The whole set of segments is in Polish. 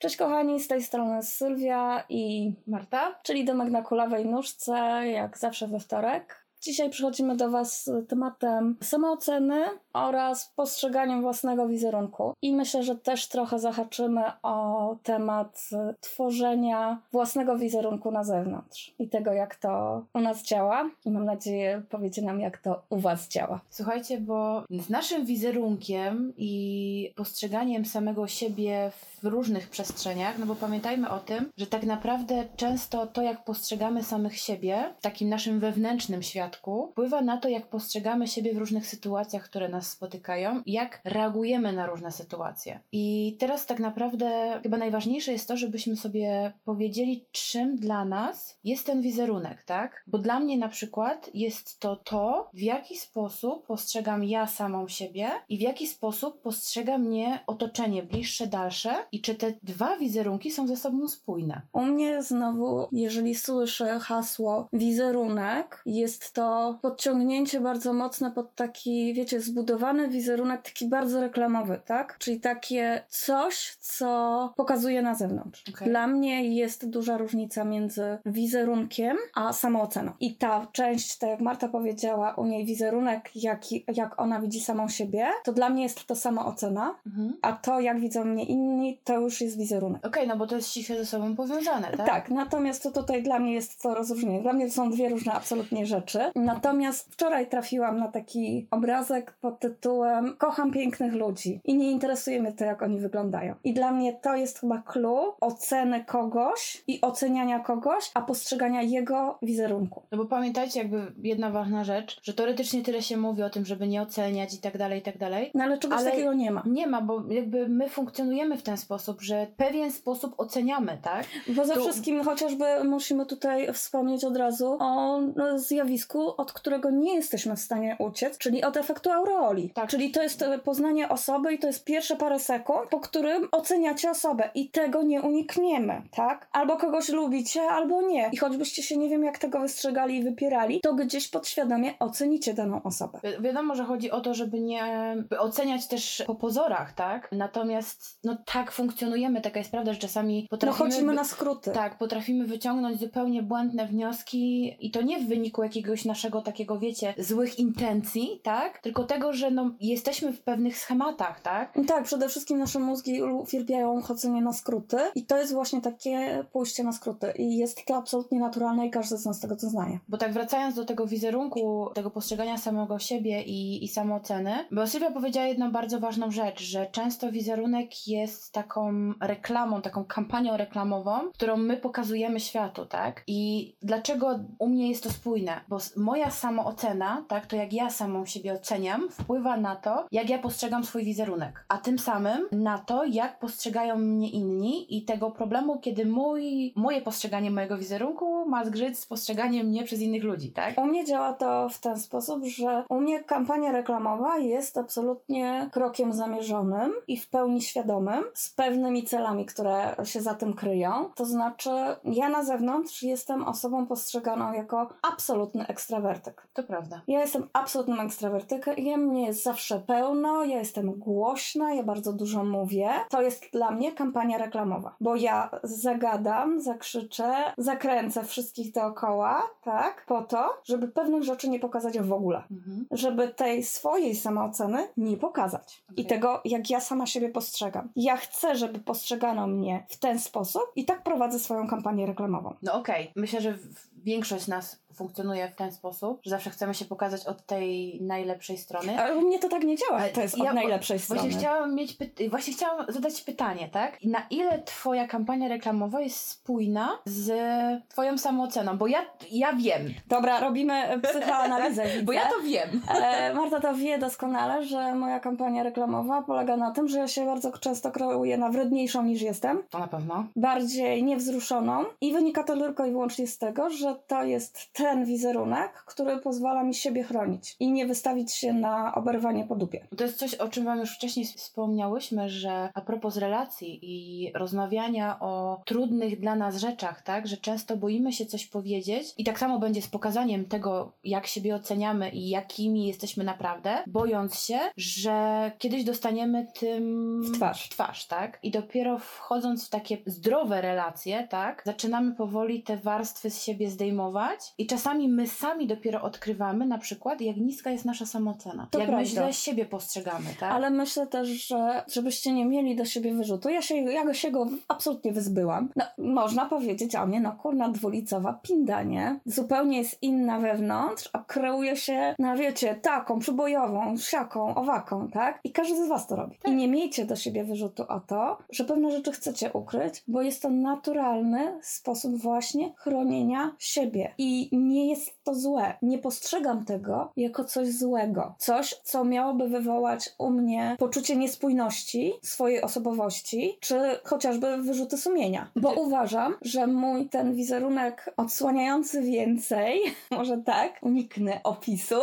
Cześć kochani, z tej strony Sylwia i Marta. czyli Domek na kulawej nóżce, jak zawsze we wtorek. Dzisiaj przychodzimy do Was z tematem samooceny oraz postrzeganiem własnego wizerunku. I myślę, że też trochę zahaczymy o temat tworzenia własnego wizerunku na zewnątrz i tego, jak to u nas działa. I mam nadzieję, powiecie nam, jak to u Was działa. Słuchajcie, bo z naszym wizerunkiem i postrzeganiem samego siebie w różnych przestrzeniach, no bo pamiętajmy o tym, że tak naprawdę często to, jak postrzegamy samych siebie w takim naszym wewnętrznym świadku, wpływa na to, jak postrzegamy siebie w różnych sytuacjach, które nas spotykają, jak reagujemy na różne sytuacje. I teraz tak naprawdę chyba najważniejsze jest to, żebyśmy sobie powiedzieli, czym dla nas jest ten wizerunek, tak? Bo dla mnie na przykład jest to to, w jaki sposób postrzegam ja samą siebie i w jaki sposób postrzega mnie otoczenie bliższe, dalsze i czy te dwa wizerunki są ze sobą spójne. U mnie znowu, jeżeli słyszę hasło wizerunek, jest to podciągnięcie bardzo mocne pod taki, wiecie, zbudowany wizerunek, taki bardzo reklamowy, tak? Czyli takie coś, co pokazuje na zewnątrz. Okay. Dla mnie jest duża różnica między wizerunkiem a samooceną. I ta część, tak jak Marta powiedziała, u niej wizerunek, jak, jak ona widzi samą siebie, to dla mnie jest to samoocena, Mhm. a to, jak widzą mnie inni, to już jest wizerunek. Okej, no bo to jest ściśle ze sobą powiązane, tak? Tak, natomiast to tutaj dla mnie jest to rozróżnienie. Dla mnie to są dwie różne absolutnie rzeczy. Natomiast wczoraj trafiłam na taki obrazek pod tytułem Kocham pięknych ludzi i nie interesuje mnie to, jak oni wyglądają. I dla mnie to jest chyba clue oceny kogoś i oceniania kogoś, a postrzegania jego wizerunku. No bo pamiętajcie, jakby jedna ważna rzecz, że teoretycznie tyle się mówi o tym, żeby nie oceniać i tak dalej, i tak dalej. No ale czegoś Ale- takiego nie ma. Nie ma, bo jakby my funkcjonujemy w ten sposób, że pewien sposób oceniamy, tak? Poza Tu- wszystkim chociażby musimy tutaj wspomnieć od razu o no, zjawisku, od którego nie jesteśmy w stanie uciec, czyli od efektu aureoli. Tak. Czyli to jest e, poznanie osoby i to jest pierwsze parę sekund, po którym oceniacie osobę i tego nie unikniemy, tak? Albo kogoś lubicie, albo nie. I choćbyście się nie wiem jak tego wystrzegali i wypierali, to gdzieś podświadomie ocenicie daną osobę. Wi- wiadomo, że chodzi o to, żeby nie oceniać też po pozorach, tak? Natomiast no tak funkcjonujemy, taka jest prawda, że czasami No potrafimy... chodzimy wy- na skróty. Tak, potrafimy wyciągnąć zupełnie błędne wnioski i to nie w wyniku jakiegoś naszego takiego, wiecie, złych intencji, tak? Tylko tego, że no, jesteśmy w pewnych schematach, tak? Tak, przede wszystkim nasze mózgi uwielbiają chodzenie na skróty i to jest właśnie takie pójście na skróty i jest to absolutnie naturalne i każdy z nas tego doznaje. Bo tak wracając do tego wizerunku, tego postrzegania samego siebie i, i samooceny, bo Sylwia powiedziała jedną bardzo ważną rzecz, że często wizerunek jest taką reklamą, taką kampanią reklamową, którą my pokazujemy światu, tak? I dlaczego u mnie jest to spójne? Bo moja samoocena, tak, to jak ja samą siebie oceniam, wpływa na to, jak ja postrzegam swój wizerunek, a tym samym na to, jak postrzegają mnie inni i tego problemu, kiedy mój, moje postrzeganie mojego wizerunku ma zgrzyć z postrzeganiem mnie przez innych ludzi, tak? U mnie działa to w ten sposób, że u mnie kampania reklamowa jest absolutnie krokiem zamierzonym i w pełni świadomym, z pewnymi celami, które się za tym kryją. To znaczy, ja na zewnątrz jestem osobą postrzeganą jako absolutny ekstrawertyk. To prawda. Ja jestem absolutnym ekstrawertykiem, mnie jest zawsze pełno, ja jestem głośna, ja bardzo dużo mówię. To jest dla mnie kampania reklamowa, bo ja zagadam, zakrzyczę, zakręcę wszystkich dookoła, tak, po to, żeby pewnych rzeczy nie pokazać w ogóle. Mhm. Żeby tej swojej samooceny nie pokazać. I Okej. tego, jak ja sama siebie postrzegam. Ja chcę, żeby postrzegano mnie w ten sposób i tak prowadzę swoją kampanię reklamową. No okej, myślę, że większość z nas funkcjonuje w ten sposób, że zawsze chcemy się pokazać od tej najlepszej strony. Ale u mnie to tak nie działa, to jest ja od najlepszej strony. Właśnie chciałam mieć py- właśnie chciałam zadać pytanie, tak? Na ile twoja kampania reklamowa jest spójna z twoją samooceną? Bo ja, ja wiem. Dobra, robimy psychoanalizę. Bo ja to wiem. E, Marta to wie doskonale, że moja kampania reklamowa polega na tym, że ja się bardzo często kreuję na wredniejszą niż jestem, To na pewno. bardziej niewzruszoną i wynika to tylko i wyłącznie z tego, że to jest ten wizerunek, który pozwala mi siebie chronić i nie wystawić się na oberwanie po dupie. To jest coś, o czym Wam już wcześniej wspomniałyśmy, że a propos relacji i rozmawiania o trudnych dla nas rzeczach, tak, że często boimy się coś powiedzieć i tak samo będzie z pokazaniem tego, jak siebie oceniamy i jakimi jesteśmy naprawdę, bojąc się, że kiedyś dostaniemy tym w twarz. W twarz, tak? I dopiero wchodząc w takie zdrowe relacje, tak, zaczynamy powoli te warstwy z siebie zdejmować i czasami my sami dopiero odkrywamy na przykład, jak niska jest nasza samoocena. To jak prawda. my źle siebie postrzegamy, tak? Ale myślę też, że żebyście nie mieli do siebie wyrzutu. Ja się, ja się go absolutnie wyzbyłam. No, można powiedzieć o mnie, no kurna dwulicowa pinda, nie? Zupełnie jest inna wewnątrz, a kreuje się na, wiecie, taką, przybojową, siaką, owaką, tak? I każdy z was to robi. I nie miejcie do siebie wyrzutu o to, że pewne rzeczy chcecie ukryć, bo jest to naturalny sposób właśnie chronienia siebie. I nie jest to złe. Nie postrzegam tego jako coś złego. Coś, co miałoby wywołać u mnie poczucie niespójności swojej osobowości, czy chociażby wyrzuty sumienia. Bo uważam, że mój ten wizerunek odsłaniający więcej, może tak, uniknę opisu,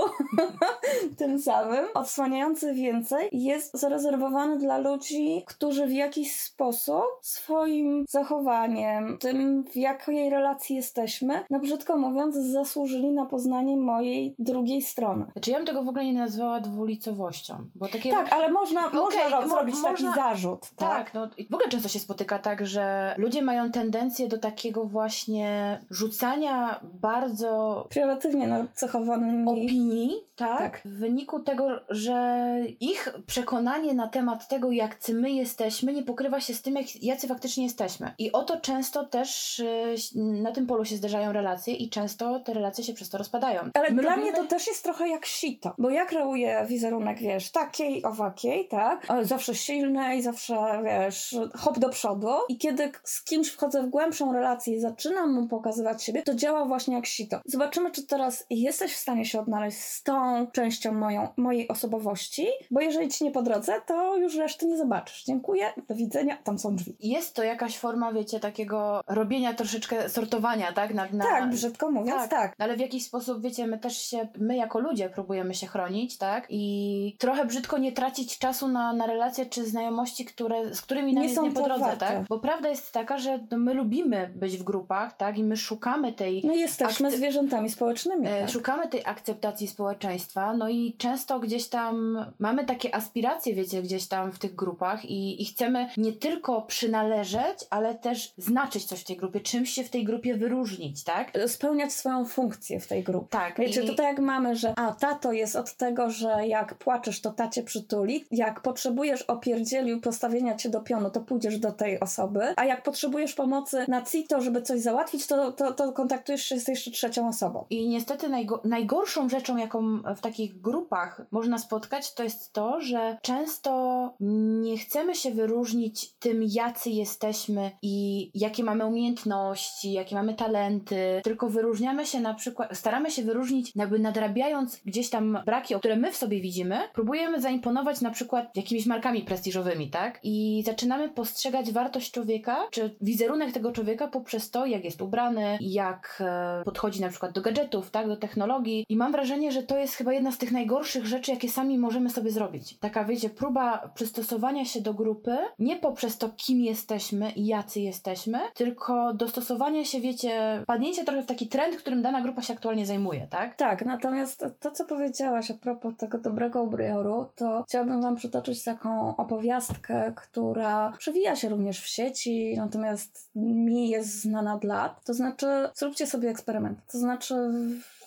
tym samym, odsłaniający więcej jest zarezerwowany dla ludzi, którzy w jakiś sposób swoim zachowaniem, tym w jakiej relacji jesteśmy, no brzydko mówiąc, zasłużyli na poznanie mojej drugiej strony. Znaczy ja bym tego w ogóle nie nazwała dwulicowością, bo takie... Tak, ale można, Okej, można mo- zrobić można- taki zarzut. Tak. Tak, no w ogóle często się spotyka tak, że ludzie mają tendencję do takiego właśnie rzucania bardzo Priorytetnie nacechowanymi opinii, tak? Tak. W wyniku tego, że ich przekonanie na temat tego, jak my jesteśmy, nie pokrywa się z tym, jak, jacy faktycznie jesteśmy. I oto często też y, na tym polu się zdarzają relacje i często te relacje się przez to rozpadają. Ale My dla lubimy- mnie to też jest trochę jak sito, bo ja kreuję wizerunek, wiesz, takiej, owakiej, tak? Zawsze silnej, zawsze, wiesz, hop do przodu i kiedy z kimś wchodzę w głębszą relację i zaczynam mu pokazywać siebie, to działa właśnie jak sito. Zobaczymy, czy teraz jesteś w stanie się odnaleźć z częścią moją, mojej osobowości, bo jeżeli ci nie po drodze, to już reszty nie zobaczysz. Dziękuję, do widzenia, tam są drzwi. Jest to jakaś forma, wiecie, takiego robienia troszeczkę sortowania, tak? Na, na, Tak, brzydko mówiąc, tak. Ale w jakiś sposób, wiecie, my też się, my jako ludzie próbujemy się chronić, tak? I trochę brzydko nie tracić czasu na, na relacje czy znajomości, które, z którymi nam Nie jest są nie po drodze, warte. tak? Bo prawda jest taka, że no, my lubimy być w grupach, tak? I my szukamy tej No jesteśmy Akty- zwierzętami społecznymi. E, Tak? Szukamy tej akceptacji społeczeństwa, no i często gdzieś tam mamy takie aspiracje, wiecie, gdzieś tam w tych grupach i, i chcemy nie tylko przynależeć, ale też znaczyć coś w tej grupie, czymś się w tej grupie wyróżnić, tak? spełniać swoją funkcję w tej grupie. Tak. Wiecie, i- to tak jak mamy, że a tato jest od tego, że jak płaczesz, to tacie przytuli, jak potrzebujesz opierdzielił postawienia cię do pionu, to pójdziesz do tej osoby, a jak potrzebujesz pomocy na CITO, żeby coś załatwić, to, to, to kontaktujesz się z jeszcze trzecią osobą. I niestety najgo- najgorszą rzeczą, jaką w takich grupach można spotkać, to jest to, że często nie chcemy się wyróżnić tym, jacy jesteśmy i jakie mamy umiejętności, jakie mamy talenty, tylko wyróżniamy się na przykład, staramy się wyróżnić, jakby nadrabiając gdzieś tam braki, które my w sobie widzimy, próbujemy zaimponować na przykład jakimiś markami prestiżowymi, tak? I zaczynamy postrzegać wartość człowieka, czy wizerunek tego człowieka poprzez to, jak jest ubrany, jak e, podchodzi na przykład do gadżetów, tak, do technologii. I mam wrażenie, że to jest chyba jedna z tych najgorszych rzeczy, jakie sami możemy sobie zrobić. Taka, wiecie, próba przystosowania się do grupy, nie poprzez to, kim jesteśmy i jacy jesteśmy, tylko dostosowania się, wiecie, padnięcie trochę w taki trend, którym dana grupa się aktualnie zajmuje, tak? Tak, natomiast to, co powiedziałaś a propos tego dobrego ubioru, to chciałabym Wam przytoczyć taką opowiastkę, która przewija się również w sieci, natomiast mi jest znana od lat. To znaczy, zróbcie sobie eksperyment. To znaczy,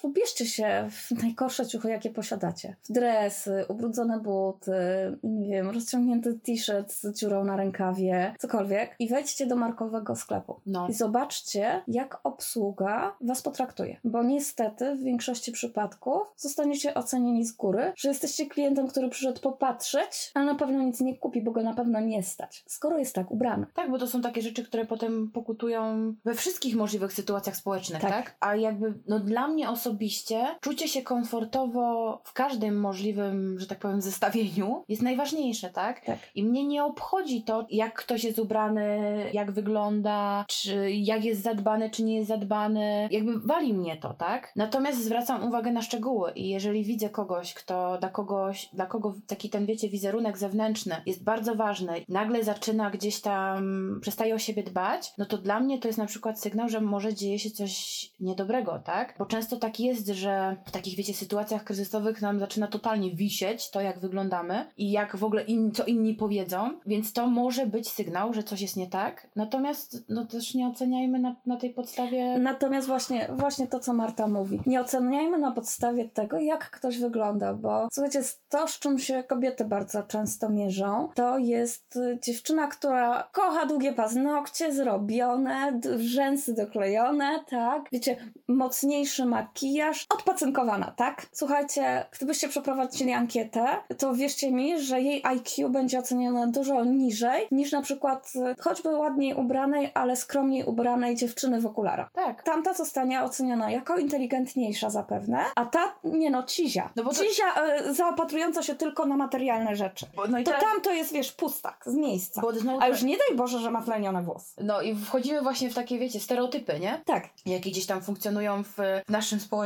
ubierzcie się w najgorsze ciuchy, jakie posiadacie. W dresy, ubrudzone buty, nie wiem, rozciągnięty t-shirt z dziurą na rękawie, cokolwiek i wejdźcie do markowego sklepu. No. I zobaczcie, jak obsługa was potraktuje. Bo niestety w większości przypadków zostaniecie ocenieni z góry, że jesteście klientem, który przyszedł popatrzeć, ale na pewno nic nie kupi, bo go na pewno nie stać. Skoro jest tak ubrany. Tak, bo to są takie rzeczy, które potem pokutują we wszystkich możliwych sytuacjach społecznych, tak? Tak. A jakby, no dla mnie osobiście osobiście czucie się komfortowo w każdym możliwym, że tak powiem, zestawieniu jest najważniejsze, tak? Tak. I mnie nie obchodzi to, jak ktoś jest ubrany, jak wygląda, czy jak jest zadbany, czy nie jest zadbany. Jakby wali mnie to, tak? Natomiast zwracam uwagę na szczegóły i jeżeli widzę kogoś, kto dla kogoś, dla kogo taki ten, wiecie, wizerunek zewnętrzny jest bardzo ważny, nagle zaczyna gdzieś tam, przestaje o siebie dbać, no to dla mnie to jest na przykład sygnał, że może dzieje się coś niedobrego, tak? Bo często jest, że w takich, wiecie, sytuacjach kryzysowych nam zaczyna totalnie wisieć to, jak wyglądamy i jak w ogóle in, co inni powiedzą, więc to może być sygnał, że coś jest nie tak. Natomiast no też nie oceniajmy na, na tej podstawie. Natomiast właśnie, właśnie to, co Marta mówi. Nie oceniajmy na podstawie tego, jak ktoś wygląda, bo słuchajcie, to, z czym się kobiety bardzo często mierzą, to jest y, dziewczyna, która kocha długie paznokcie, zrobione, rzęsy doklejone, tak? Wiecie, mocniejszy makijaż, odpacynkowana, tak? Słuchajcie, gdybyście przeprowadzili ankietę, to wierzcie mi, że jej IQ będzie ocenione dużo niżej niż na przykład y, choćby ładniej ubranej, ale skromniej ubranej dziewczyny w okularach. Tak. Tamta zostanie oceniona jako inteligentniejsza zapewne, a ta, nie no, cizia. No bo to- Cizia y, zaopatrująca się tylko na materialne rzeczy. Bo, no i To teraz, tam to jest, wiesz, pustak, z miejsca. bo znowu, A już nie daj Boże, że ma tlenione włosy. No i wchodzimy właśnie w takie, wiecie, stereotypy, nie? Tak. jakie gdzieś tam funkcjonują w, w naszym społeczeństwie,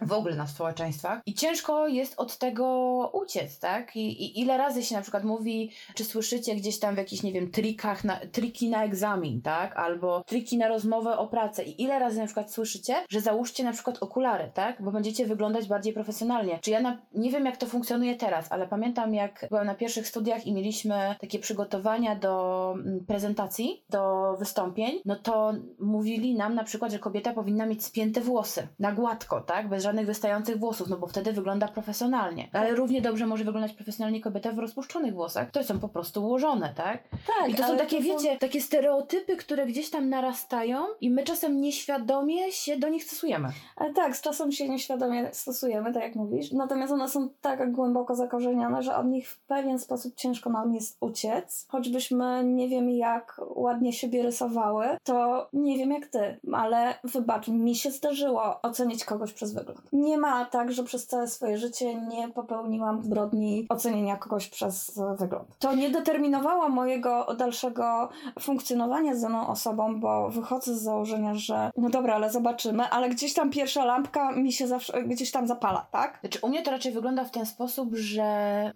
w ogóle na społeczeństwach. I ciężko jest od tego uciec, tak? I, I ile razy się na przykład mówi, czy słyszycie gdzieś tam w jakichś, nie wiem, trikach, na, triki na egzamin, tak? Albo triki na rozmowę o pracę. I ile razy na przykład słyszycie, że załóżcie na przykład okulary, tak? Bo będziecie wyglądać bardziej profesjonalnie. Czy ja na, nie wiem, jak to funkcjonuje teraz, ale pamiętam, jak byłam na pierwszych studiach i mieliśmy takie przygotowania do mm, prezentacji, do wystąpień, no to mówili nam na przykład, że kobieta powinna mieć spięte włosy na gładko, tak? Bez żadnych wystających włosów, no bo wtedy wygląda profesjonalnie. Ale równie dobrze może wyglądać profesjonalnie kobieta w rozpuszczonych włosach, które są po prostu ułożone, tak? Tak, I to są takie, to są- wiecie, takie stereotypy, które gdzieś tam narastają i my czasem nieświadomie się do nich stosujemy. Ale tak, z czasem się nieświadomie stosujemy, tak jak mówisz. Natomiast one są tak głęboko zakorzenione, że od nich w pewien sposób ciężko nam jest uciec. Choćbyśmy nie wiem jak ładnie siebie rysowały, to nie wiem jak ty, ale wybacz, mi się zdarzyło ocenić kogoś przez wygląd. Nie ma tak, że przez całe swoje życie nie popełniłam zbrodni ocenienia kogoś przez wygląd. To nie determinowało mojego dalszego funkcjonowania z daną osobą, bo wychodzę z założenia, że no dobra, ale zobaczymy, ale gdzieś tam pierwsza lampka mi się zawsze gdzieś tam zapala, tak? Znaczy, u mnie to raczej wygląda w ten sposób, że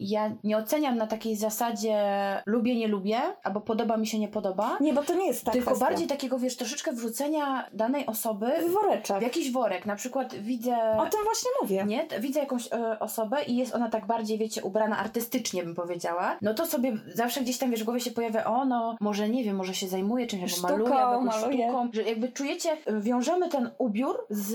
ja nie oceniam na takiej zasadzie lubię, nie lubię, albo podoba mi się, nie podoba. Nie, bo to nie jest tak. tylko bardziej takiego, wiesz, troszeczkę wrzucenia danej osoby w woreczek. w jakiś worek. Na przykład widzę... O tym właśnie mówię. Nie, widzę jakąś e, osobę i jest ona tak bardziej, wiecie, ubrana artystycznie, bym powiedziała. No to sobie zawsze gdzieś tam, wiesz, w głowie się pojawia, o no, może nie wiem, może się zajmuje czymś, albo maluje, albo maluje. sztuką. Że jakby czujecie, e, wiążemy ten ubiór z,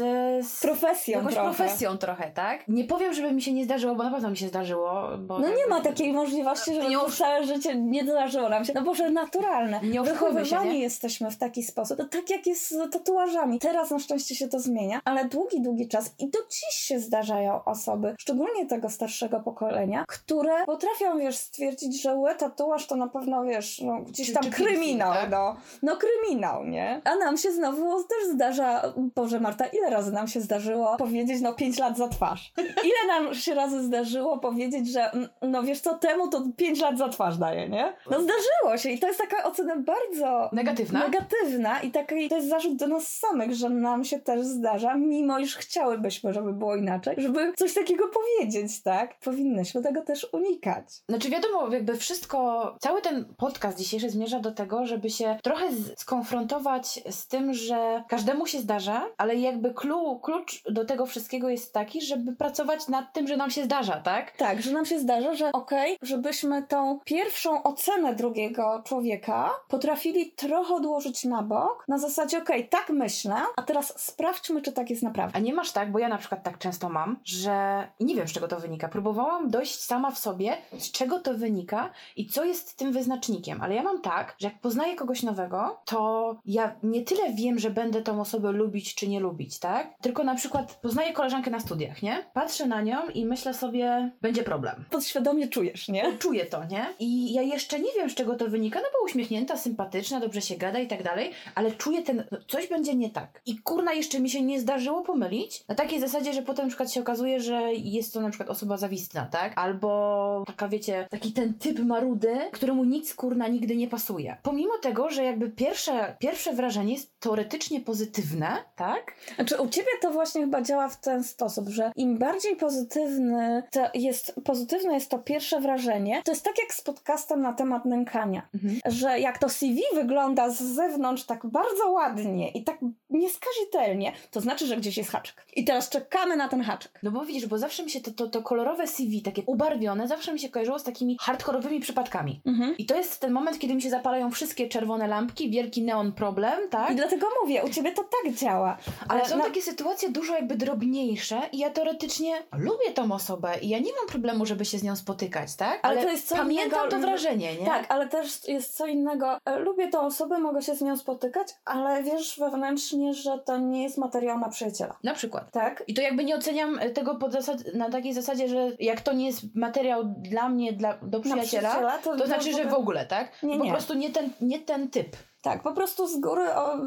z Profesją jakąś trochę. profesją trochę, tak? Nie powiem, żeby mi się nie zdarzyło, bo na pewno mi się zdarzyło. Bo No nie ma takiej możliwości, że Nie mów- całe życie nie zdarzyło nam się. No Boże, naturalne. Nie oszukujmy się, Wychowywani nie? jesteśmy w taki sposób. To tak jak jest z tatuażami. Teraz na szczęście się to zmienia, ale długi, długi czas i do dziś się zdarzają osoby, szczególnie tego starszego pokolenia, które potrafią, wiesz, stwierdzić, że łe, tatuaż to na pewno, wiesz, no, gdzieś tam kryminał, tak? no. No kryminał, nie? A nam się znowu też zdarza, Boże Marta, ile razy nam się zdarzyło powiedzieć, no pięć lat za twarz? Ile nam się razy zdarzyło powiedzieć, że mm, no wiesz co, temu to pięć lat za twarz daje, nie? No zdarzyło się i to jest taka ocena bardzo Negatywna? negatywna i taki, to jest zarzut do nas samych, że nam się też zdarza, mimo iż chciałybyśmy, żeby było inaczej, żeby coś takiego powiedzieć, tak? Powinnyśmy tego też unikać. Znaczy wiadomo, jakby wszystko, cały ten podcast dzisiejszy zmierza do tego, żeby się trochę skonfrontować z tym, że każdemu się zdarza, ale jakby clue, klucz do tego wszystkiego jest taki, żeby pracować nad tym, że nam się zdarza, tak? Tak, że nam się zdarza, że okej, żebyśmy tą pierwszą ocenę drugiego człowieka potrafili trochę odłożyć na bok, na zasadzie okej, tak myślę, a teraz sprawdźmy, czy tak jest naprawdę. A nie masz tak, bo ja na przykład tak często mam, że nie wiem z czego to wynika. Próbowałam dojść sama w sobie, z czego to wynika i co jest tym wyznacznikiem. Ale ja mam tak, że jak poznaję kogoś nowego, to ja nie tyle wiem, że będę tą osobę lubić czy nie lubić, tak? Tylko na przykład poznaję koleżankę na studiach, nie? Patrzę na nią i myślę sobie, będzie problem. Podświadomie czujesz, nie? Czuję to, nie? I ja jeszcze nie wiem, z czego to wynika, no bo uśmiechnięta, sympatyczna, dobrze się gada i tak dalej, ale czuję ten, no, coś będzie nie tak. I kurna, jeszcze mi się nie zdarzyło pomylić na takiej zasadzie, że potem na przykład się okazuje, że jest to na przykład osoba zawistna, tak? Albo taka, wiecie, taki ten typ marudy, któremu nic kurna nigdy nie pasuje. Pomimo tego, że jakby pierwsze, pierwsze wrażenie jest teoretycznie pozytywne, tak? Znaczy u ciebie to właśnie chyba działa w ten sposób, że im bardziej pozytywny jest, pozytywne jest to pierwsze wrażenie, to jest tak jak z podcastem na temat nękania, Mhm. że jak to CV wygląda z zewnątrz tak bardzo ładnie i tak nieskazitelnie, to znaczy, że gdzieś jest haczyk. I teraz czekamy na ten haczyk. No bo widzisz, bo zawsze mi się to, to, to kolorowe CV, takie ubarwione, zawsze mi się kojarzyło z takimi hardkorowymi przypadkami. Mhm. I to jest ten moment, kiedy mi się zapalają wszystkie czerwone lampki, wielki neon problem, tak? I dlatego mówię, u ciebie to tak działa. Ale E, są na- takie sytuacje dużo jakby drobniejsze i ja teoretycznie lubię tą osobę i ja nie mam problemu, żeby się z nią spotykać, tak? Ale to jest co pamiętam innego- to wrażenie, nie? Tak, ale też jest co innego. E, Lubię tę osobę, mogę się z nią spotykać, ale wiesz wewnętrznie, że to nie jest materiał na przyjaciela. Na przykład. Tak? I to jakby nie oceniam e, tego pod zasad, na takiej zasadzie, że jak to nie jest materiał dla mnie, dla, do przyjaciela, przyjaciela to znaczy, że w ogóle, tak? Nie, po nie. prostu nie ten, nie ten typ. Tak, po prostu z góry, o,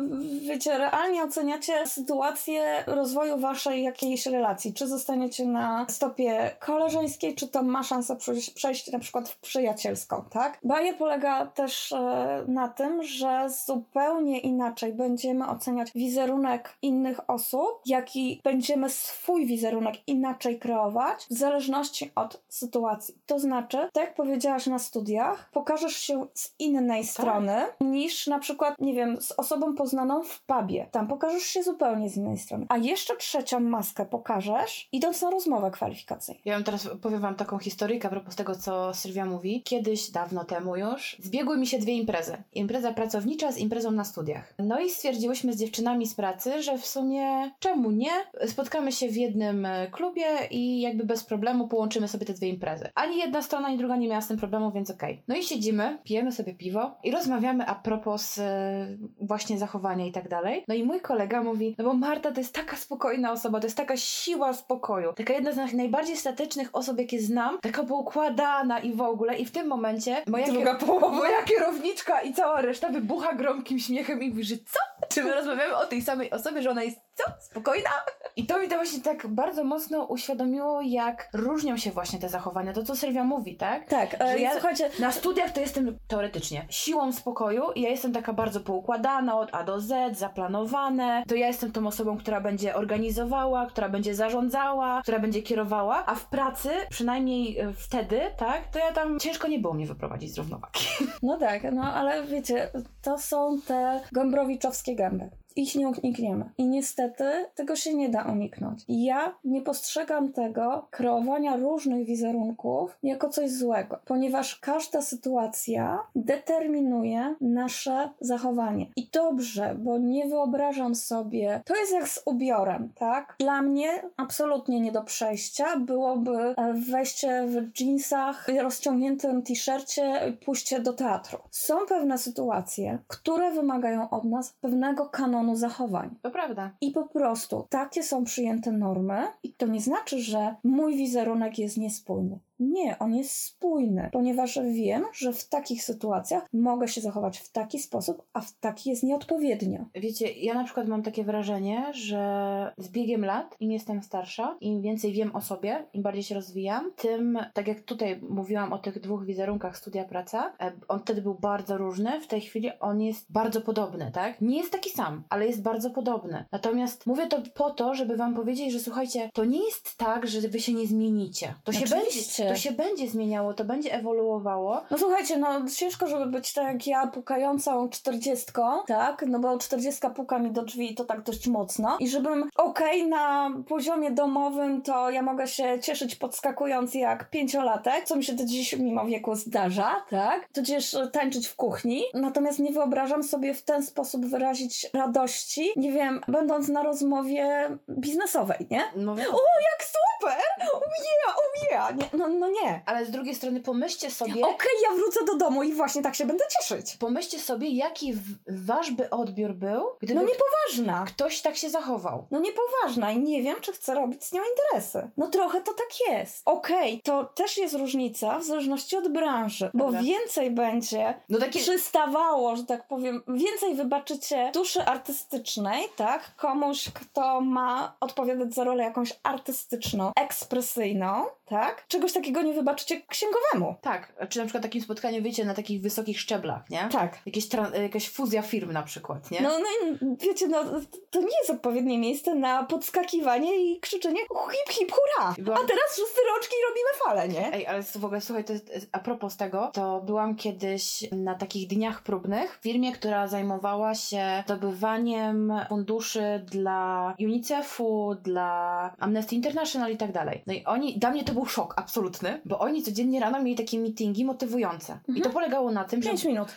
wiecie, realnie oceniacie sytuację rozwoju waszej jakiejś relacji. Czy zostaniecie na stopie koleżeńskiej, czy to ma szansę przejść, na przykład w przyjacielską, tak? Baje polega też e, na tym, że zupełnie inaczej będziemy oceniać wizerunek innych osób, jak i będziemy swój wizerunek inaczej kreować w zależności od sytuacji. To znaczy, tak jak powiedziałaś na studiach, pokażesz się z innej strony niż na przykład, nie wiem, z osobą poznaną w pubie. Tam pokażesz się zupełnie z innej strony. A jeszcze trzecią maskę pokażesz, idąc na rozmowę kwalifikacyjną. Ja teraz powiem wam taką historyjkę a propos tego, co Sylwia mówi. Kiedyś, dawno temu już, zbiegły mi się dwie imprezy. Impreza pracownicza z imprezą na studiach. No i stwierdziłyśmy z dziewczynami z pracy, że w sumie czemu nie? Spotkamy się w jednym e, klubie i jakby bez problemu połączymy sobie te dwie imprezy. Ani jedna strona, ani druga nie miała z tym problemu, więc okej. No i siedzimy, pijemy sobie piwo i rozmawiamy a propos e, właśnie zachowania i tak dalej. No i mój kolega mówi, no bo Marta to jest taka spokojna osoba, to jest taka siła spokoju. Taka jedna z naj- najbardziej statycznych osób, jakie znam, taka poukładana i w ogóle. I w tym momencie moja, Druga kier- połowa. moja kierowniczka i cała reszta wybucha gromkim śmiechem i mówi, że co? Czy my rozmawiamy o tej samej osobie, że ona jest co? Spokojna? I to mi to właśnie tak bardzo mocno uświadomiło, jak różnią się właśnie te zachowania. To, co Sylwia mówi, tak? Tak, Że e, ja- słuchajcie, Na studiach to jestem teoretycznie siłą spokoju i ja jestem taka bardzo poukładana od A do Z, zaplanowane. To ja jestem tą osobą, która będzie organizowała, która będzie zarządzała, która będzie kierowała, a w pracy, przynajmniej e, wtedy, tak, to ja tam ciężko nie było mnie wyprowadzić z równowagi. no tak, no ale wiecie, to są te gąbrowiczowskie gęby. Ich nie unikniemy. I niestety tego się nie da uniknąć. Ja nie postrzegam tego kreowania różnych wizerunków jako coś złego, ponieważ każda sytuacja determinuje nasze zachowanie. I dobrze, bo nie wyobrażam sobie, to jest jak z ubiorem, tak? Dla mnie absolutnie nie do przejścia byłoby e, wejście w jeansach, rozciągniętym t-shircie pójście do teatru. Są pewne sytuacje, które wymagają od nas pewnego kanonu zachowań. To prawda. I po prostu takie są przyjęte normy, i to nie znaczy, że mój wizerunek jest niespójny. Nie, on jest spójny, ponieważ wiem, że w takich sytuacjach mogę się zachować w taki sposób, a w taki jest nieodpowiednio. Wiecie, ja na przykład mam takie wrażenie, że z biegiem lat, im jestem starsza, im więcej wiem o sobie, im bardziej się rozwijam, tym, tak jak tutaj mówiłam o tych dwóch wizerunkach studia praca, e, on wtedy był bardzo różny, w tej chwili on jest bardzo podobny, tak? Nie jest taki sam, ale jest bardzo podobny. Natomiast mówię to po to, żeby wam powiedzieć, że słuchajcie, to nie jest tak, że wy się nie zmienicie. To się, Oczywiście. będzie, to się będzie zmieniało, to będzie ewoluowało. No słuchajcie, no ciężko, żeby być tak jak ja, pukającą czterdziestką, tak? No bo czterdziestka puka mi do drzwi i to tak dość mocno. I żebym, okej, na poziomie domowym to ja mogę się cieszyć podskakując jak pięciolatek, co mi się do dziś mimo wieku zdarza, tak? Tudzież tańczyć w kuchni. Natomiast nie wyobrażam sobie w ten sposób wyrazić radości, nie wiem, będąc na rozmowie biznesowej, nie? No, jak super! Oh yeah, oh yeah! Nie, no no nie. Ale z drugiej strony pomyślcie sobie... Okej, okay, ja wrócę do domu i właśnie tak się będę cieszyć. Pomyślcie sobie, jaki wasz by odbiór był, gdyby no niepoważna. ktoś tak się zachował. No niepoważna i nie wiem, czy chcę robić z nią interesy. No trochę to tak jest. Okej, okay, to też jest różnica w zależności od branży, bo Dobra. więcej będzie no takie... przystawało, że tak powiem, więcej wybaczycie duszy artystycznej, tak? Komuś, kto ma odpowiadać za rolę jakąś artystyczną, ekspresyjną, tak? Czegoś takiego nie wybaczycie księgowemu. Tak, czy na przykład takim spotkaniu, wiecie, na takich wysokich szczeblach, nie? Tak. Jakieś jakaś fuzja firm na przykład, nie? No, no i wiecie, no to nie jest odpowiednie miejsce na podskakiwanie i krzyczenie hip hip hurra! Byłam... A teraz wszyscy rączki robimy fale, nie? Ej, ale w ogóle słuchaj, to jest, a propos tego, to byłam kiedyś na takich dniach próbnych w firmie, która zajmowała się zdobywaniem funduszy dla UNICEF-u, dla Amnesty International i tak dalej. No i oni, dla mnie to był szok absolutny, bo oni codziennie rano mieli takie meetingi motywujące. Mhm. I to polegało na tym, że... 5 minut.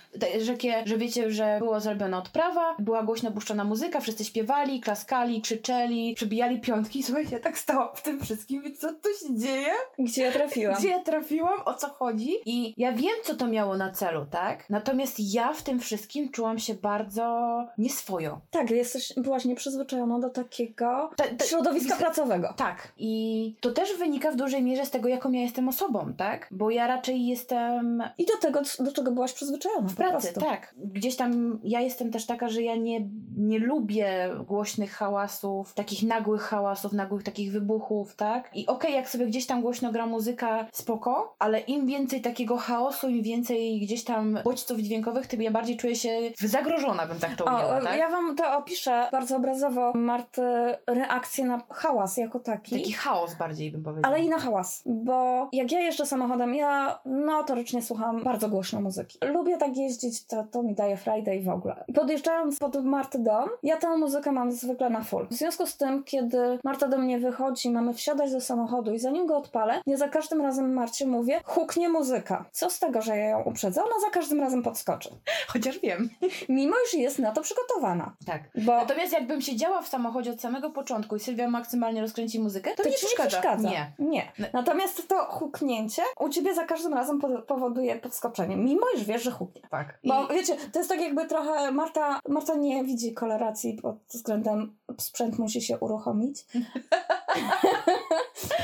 Że, że wiecie, że było zrobiona odprawa, była głośno puszczona muzyka, wszyscy śpiewali, klaskali, krzyczeli, przybijali piątki. Słuchajcie, ja tak stałam w tym wszystkim, więc co tu się dzieje? Gdzie ja trafiłam? Gdzie ja trafiłam? O co chodzi? I ja wiem, co to miało na celu, tak? Natomiast ja w tym wszystkim czułam się bardzo nieswojo. Tak, jesteś, byłaś nieprzyzwyczajona do takiego ta, ta, środowiska pracowego. Tak. I to też wynika w dużej mierze z tego, jaką ja jestem osobą, tak? Bo ja raczej jestem... I do tego, do czego byłaś przyzwyczajona. W pracy, tak. Gdzieś tam ja jestem też taka, że ja nie, nie lubię głośnych hałasów, takich nagłych hałasów, nagłych takich wybuchów, tak? I okej, okay, jak sobie gdzieś tam głośno gra muzyka, spoko, ale im więcej takiego chaosu, im więcej gdzieś tam bodźców dźwiękowych, tym ja bardziej czuję się zagrożona, bym tak to ujęła, tak? Ja wam to opiszę bardzo obrazowo, Marty, reakcję na hałas jako taki. Taki chaos bardziej bym powiedziała. Ale i na hałas, bo jak ja jeżdżę samochodem, ja notorycznie słucham bardzo głośno muzyki. Lubię tak jeździć, to, to mi daje Friday w ogóle. Podjeżdżając pod Marty dom, ja tę muzykę mam zwykle na full. W związku z tym, kiedy Marta do mnie wychodzi, mamy wsiadać do samochodu i zanim go odpalę, ja za każdym razem Marcie mówię, huknie muzyka. Co z tego, że ja ją uprzedzę? Ona za każdym razem podskoczy. Chociaż wiem. Mimo, iż jest na to przygotowana. Tak. Bo... Natomiast jakbym siedziała w samochodzie od samego początku i Sylwia maksymalnie rozkręci muzykę, to, to nie przeszkadza. Nie przeszkadza. Nie. nie. Natomiast to huknięcie u ciebie za każdym razem powoduje podskoczenie, mimo iż wiesz, że huknie. Tak. Bo I... wiecie, to jest tak jakby trochę Marta, Marta nie widzi koloracji pod względem sprzęt musi się uruchomić.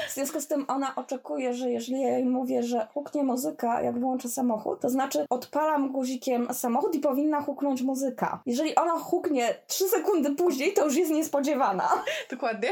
w związku z tym ona oczekuje, że jeżeli ja jej mówię, że huknie muzyka, jak wyłączę samochód, to znaczy odpalam guzikiem samochód i powinna huknąć muzyka. Jeżeli ona huknie 3 sekundy później, to już jest niespodziewana. Dokładnie.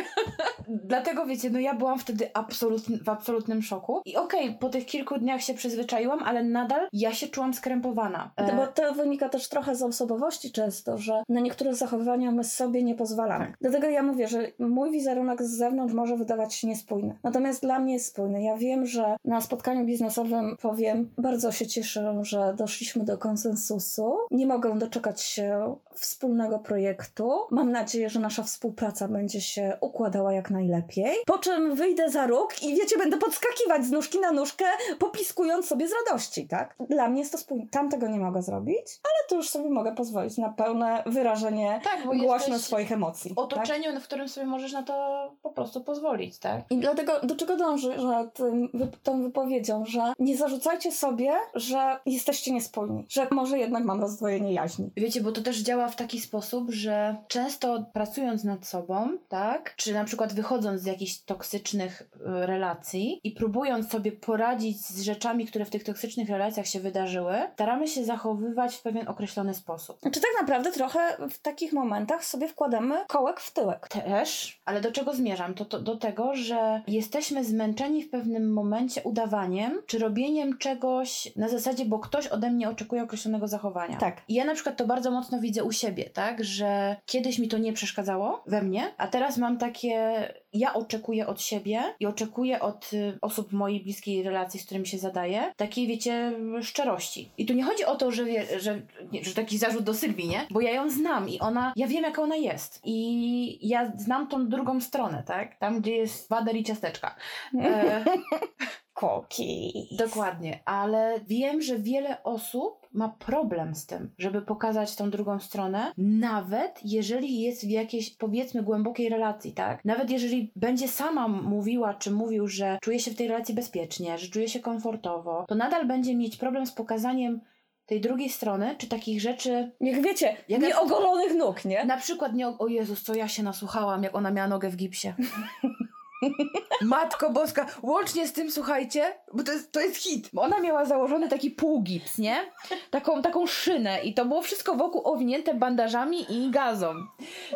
Dlatego wiecie, no ja byłam wtedy absolutny, w absolutnym szoku. I okej, okay, po tych kilku dniach się przyzwyczaiłam, ale nadal ja się czułam skrępowana. E... Bo to wynika też trochę z osobowości często, że na niektóre zachowania my sobie nie pozwalamy. Tak. Dlatego ja mówię, że mój wizerunek z zewnątrz może wydawać się niespójny. Natomiast dla mnie jest spójny. Ja wiem, że na spotkaniu biznesowym powiem, bardzo się cieszę, że doszliśmy do konsensusu. Nie mogę doczekać się wspólnego projektu. Mam nadzieję, że nasza współpraca będzie się układała jak najlepiej. Po czym wyjdę za róg i wiecie, będę podskakiwać z nóżki na nóżkę, popiskując sobie z radości, tak? Dla mnie jest to spójne. Tam tego nie mogę zrobić, ale to już sobie mogę pozwolić na pełne wyrażenie tak, głośno swoich emocji. W otoczeniu, tak? w którym sobie możesz na to po prostu pozwolić, tak? I dlatego do czego dąży że tym, tą wypowiedzią, że nie zarzucajcie sobie, że jesteście niespójni, że może jednak mam rozdwojenie jaźni. Wiecie, bo to też działa w taki sposób, że często pracując nad sobą, tak, czy na przykład wychodząc z jakichś toksycznych y, relacji i próbując sobie poradzić z rzeczami, które w tych toksycznych relacjach się wydarzyły, staramy się zachowywać w pewien określony sposób. Znaczy tak naprawdę trochę w takich momentach sobie wkładamy kołek w tyłek. Też, ale do czego zmierzam? To, to do tego, że jesteśmy zmęczeni w pewnym momencie udawaniem, czy robieniem czegoś na zasadzie, bo ktoś ode mnie oczekuje określonego zachowania. Tak. I ja na przykład to bardzo mocno widzę u siebie, tak, że kiedyś mi to nie przeszkadzało we mnie, a teraz mam takie ja oczekuję od siebie i oczekuję od y, osób mojej bliskiej relacji, z którymi się zadaję, takiej, wiecie, szczerości. I tu nie chodzi o to, że, że, że taki zarzut do Sylwii, nie? Bo ja ją znam i ona, ja wiem, jaka ona jest. I ja znam tą drugą stronę, tak? Tam, gdzie jest wader i ciasteczka. E, cookies. Dokładnie, ale wiem, że wiele osób ma problem z tym, żeby pokazać tą drugą stronę, nawet jeżeli jest w jakiejś, powiedzmy, głębokiej relacji, tak? Nawet jeżeli będzie sama mówiła, czy mówił, że czuje się w tej relacji bezpiecznie, że czuje się komfortowo, to nadal będzie mieć problem z pokazaniem tej drugiej strony, czy takich rzeczy... Jak wiecie, jak nieogolonych nóg, nie? Na przykład nie... O Jezus, co ja się nasłuchałam, jak ona miała nogę w gipsie. Matko Boska, łącznie z tym, słuchajcie, bo to jest, to jest hit. Ona miała założony taki półgips, nie? Taką, taką szynę i to było wszystko wokół owinięte bandażami i gazą.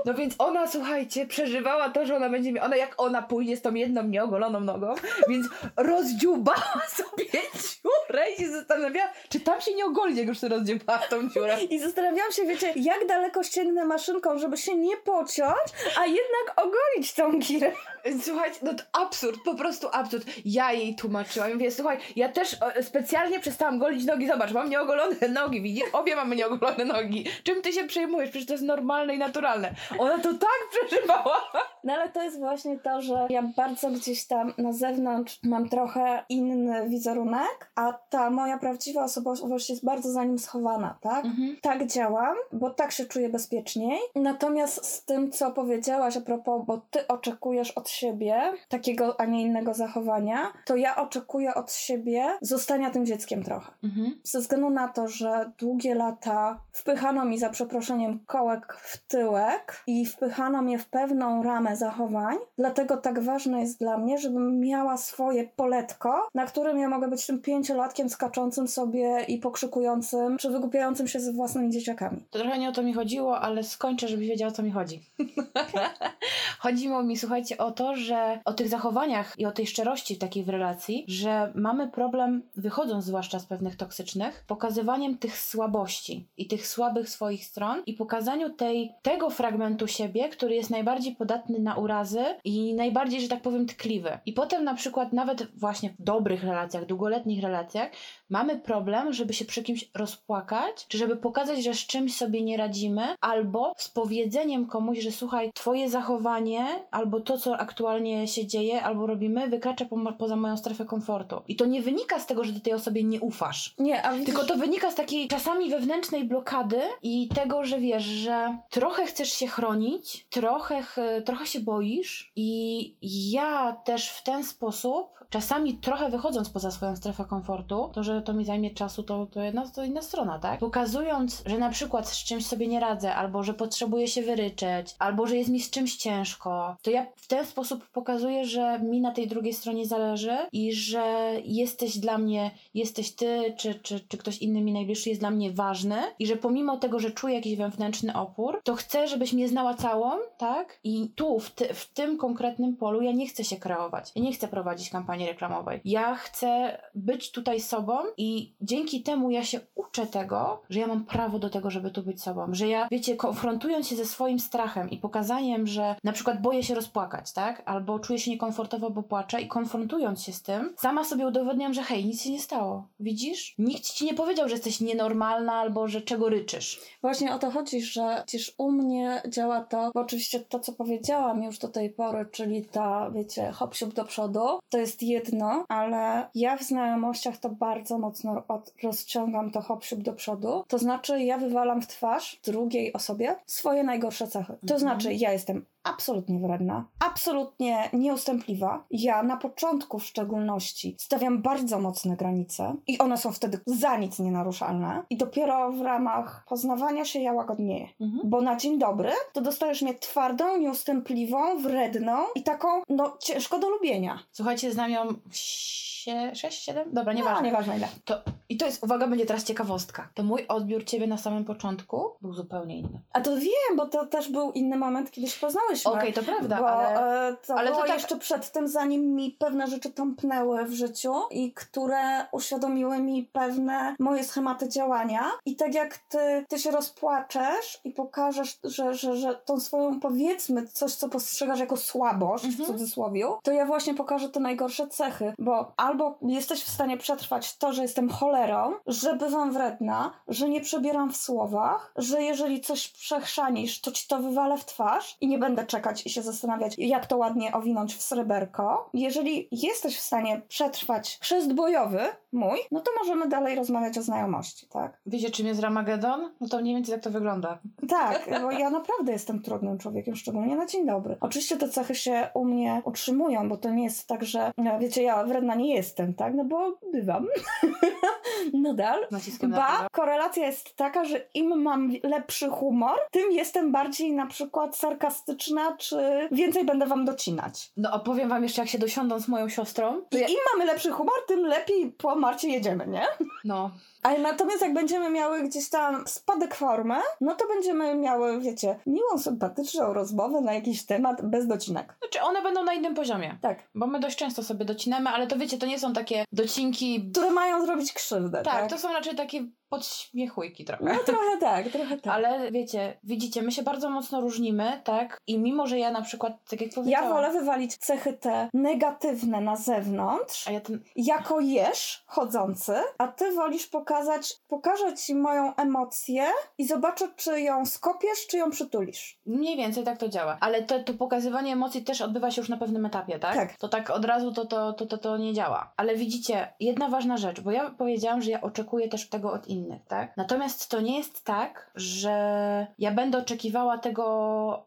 No więc ona, słuchajcie, przeżywała to, że ona będzie miała, ona jak ona pójdzie z tą jedną nieogoloną nogą, więc rozdziubała sobie dziurę i się zastanawiała, czy tam się nie ogoli, jak już się rozdziubała tą dziurę. I zastanawiałam się, wiecie, jak daleko ściągnę maszynką, żeby się nie pociąć, a jednak ogolić tą girę. Słuchajcie, no to absurd, po prostu absurd. Ja jej tłumaczyłam. Mówię, słuchaj, ja też e, specjalnie przestałam golić nogi. Zobacz, mam nieogolone nogi, widzisz? Obie mamy nieogolone nogi. Czym ty się przejmujesz? Przecież to jest normalne i naturalne. Ona to tak przeżywała. No ale to jest właśnie to, że ja bardzo gdzieś tam na zewnątrz mam trochę inny wizerunek, a ta moja prawdziwa osobowość jest bardzo za nim schowana, tak? Mhm. Tak działam, bo tak się czuję bezpieczniej. Natomiast z tym, co powiedziałaś a propos, bo ty oczekujesz od siebie takiego, a nie innego zachowania, to ja oczekuję od siebie zostania tym dzieckiem trochę. Mhm. Ze względu na to, że długie lata wpychano mi za przeproszeniem kołek w tyłek i wpychano mnie w pewną ramę zachowań, dlatego tak ważne jest dla mnie, żebym miała swoje poletko, na którym ja mogę być tym pięciolatkiem skaczącym sobie i pokrzykującym, czy wygłupiającym się ze własnymi dzieciakami. To trochę nie o to mi chodziło, ale skończę, żebyś wiedziała, o co mi chodzi. Chodziło mi, słuchajcie, o to, że o tych zachowaniach i o tej szczerości takiej w relacji, że mamy problem, wychodząc zwłaszcza z pewnych toksycznych, pokazywaniem tych słabości i tych słabych swoich stron i pokazaniu tej, tego fragmentu siebie, który jest najbardziej podatny na urazy i najbardziej, że tak powiem, tkliwy. I potem na przykład nawet właśnie w dobrych relacjach, długoletnich relacjach mamy problem, żeby się przy kimś rozpłakać, czy żeby pokazać, że z czymś sobie nie radzimy, albo z powiedzeniem komuś, że słuchaj, twoje zachowanie albo to, co aktualnie się dzieje albo robimy, wykracza po, poza moją strefę komfortu. I to nie wynika z tego, że ty tej osobie nie ufasz. Nie, a widzisz... Tylko to wynika z takiej czasami wewnętrznej blokady i tego, że wiesz, że trochę chcesz się chronić, trochę, trochę się boisz i ja też w ten sposób czasami trochę wychodząc poza swoją strefę komfortu, to, że to mi zajmie czasu, to, to jedna, to inna strona, tak? Pokazując, że na przykład z czymś sobie nie radzę, albo że potrzebuję się wyryczeć, albo że jest mi z czymś ciężko, to ja w ten sposób pokazuję, że mi na tej drugiej stronie zależy i że jesteś dla mnie, jesteś ty, czy, czy, czy ktoś inny mi najbliższy jest dla mnie ważny i że pomimo tego, że czuję jakiś wewnętrzny opór, to chcę, żebyś mnie znała całą, tak? I tu, w, ty, w tym konkretnym polu ja nie chcę się kreować. Ja nie chcę prowadzić kampanii kampanii reklamowej. Ja chcę być tutaj sobą i dzięki temu ja się uczę tego, że ja mam prawo do tego, żeby tu być sobą. Że ja, wiecie, konfrontując się ze swoim strachem i pokazaniem, że na przykład boję się rozpłakać, tak? Albo czuję się niekomfortowo, bo płaczę i konfrontując się z tym, sama sobie udowodniam, że hej, nic się nie stało. Widzisz? Nikt ci nie powiedział, że jesteś nienormalna albo że czego ryczysz. Właśnie o to chodzi, że przecież u mnie działa to, bo oczywiście to, co powiedziałam już do tej pory, czyli ta, wiecie, hop do przodu, to jest jedno, ale ja w znajomościach to bardzo mocno rozciągam to hop do przodu. To znaczy, ja wywalam w twarz drugiej osobie swoje najgorsze cechy. To mhm. znaczy, ja jestem absolutnie wredna, absolutnie nieustępliwa. Ja na początku w szczególności stawiam bardzo mocne granice i one są wtedy za nic nienaruszalne i dopiero w ramach poznawania się ja łagodnieję. Mhm. Bo na dzień dobry to dostajesz mnie twardą, nieustępliwą, wredną i taką, no, ciężko do lubienia. Słuchajcie, znam ją 6, 7? Dobra, nieważne. No, nieważne ile. To, I to jest, uwaga, będzie teraz ciekawostka. To mój odbiór ciebie na samym początku był zupełnie inny. A to wiem, bo to też był inny moment, kiedy się poznałyśmy. Okej, okay, to prawda, bo, ale... E, to ale to tak... jeszcze przed tym, zanim mi pewne rzeczy tąpnęły w życiu i które uświadomiły mi pewne moje schematy działania. I tak jak ty, ty się rozpłaczesz i pokażesz, że, że, że tą swoją, powiedzmy, coś, co postrzegasz jako słabość, mm -hmm. w mhm. cudzysłowie, to ja właśnie pokażę te najgorsze cechy, bo albo jesteś w stanie przetrwać to, że jestem cholerą, że bywam wredna, że nie przebieram w słowach, że jeżeli coś przechrzanisz, to ci to wywalę w twarz i nie będę czekać i się zastanawiać, jak to ładnie owinąć w sreberko. Jeżeli jesteś w stanie przetrwać chrzest bojowy mój, no to możemy dalej rozmawiać o znajomości, tak? Wiecie, czym jest Ramagedon? No to mniej więcej jak to wygląda. Tak, bo ja naprawdę jestem trudnym człowiekiem, szczególnie na dzień dobry. Oczywiście te cechy się u mnie utrzymują, bo to nie jest tak, że no, wiecie, ja wredna nie jestem, tak? No bo bywam. Nadal. Naciskiem na Ba, korelacja jest taka, że im mam lepszy humor, tym jestem bardziej na przykład sarkastyczna, czy więcej będę wam docinać. No opowiem wam jeszcze, jak się dosiądą z moją siostrą. I im mamy lepszy humor, tym lepiej po Marcie jedziemy, nie? No, Ale natomiast jak będziemy miały gdzieś tam spadek formy, no to będziemy miały, wiecie, miłą, sympatyczną rozmowę na jakiś temat bez docinek. znaczy one będą na innym poziomie. Tak. Bo my dość często sobie docinamy, ale to wiecie, to nie są takie docinki. Które mają zrobić krzywdę, Tak, tak? to są raczej takie podśmiechujki trochę. No trochę tak, trochę tak. Ale wiecie, widzicie, my się bardzo mocno różnimy, tak? I mimo, że ja na przykład, tak jak Ja powiedziałam... wolę wywalić cechy te negatywne na zewnątrz, A ja ten... jako jeż chodzący, a ty wolisz pokazać, pokażę ci moją emocję i zobaczę, czy ją skopiesz, czy ją przytulisz. Mniej więcej tak to działa. Ale to, to pokazywanie emocji też odbywa się już na pewnym etapie, tak? Tak. To tak od razu to, to, to, to, to nie działa. Ale widzicie, jedna ważna rzecz, bo ja powiedziałam, że ja oczekuję też tego od innych, tak? Natomiast to nie jest tak, że ja będę oczekiwała tego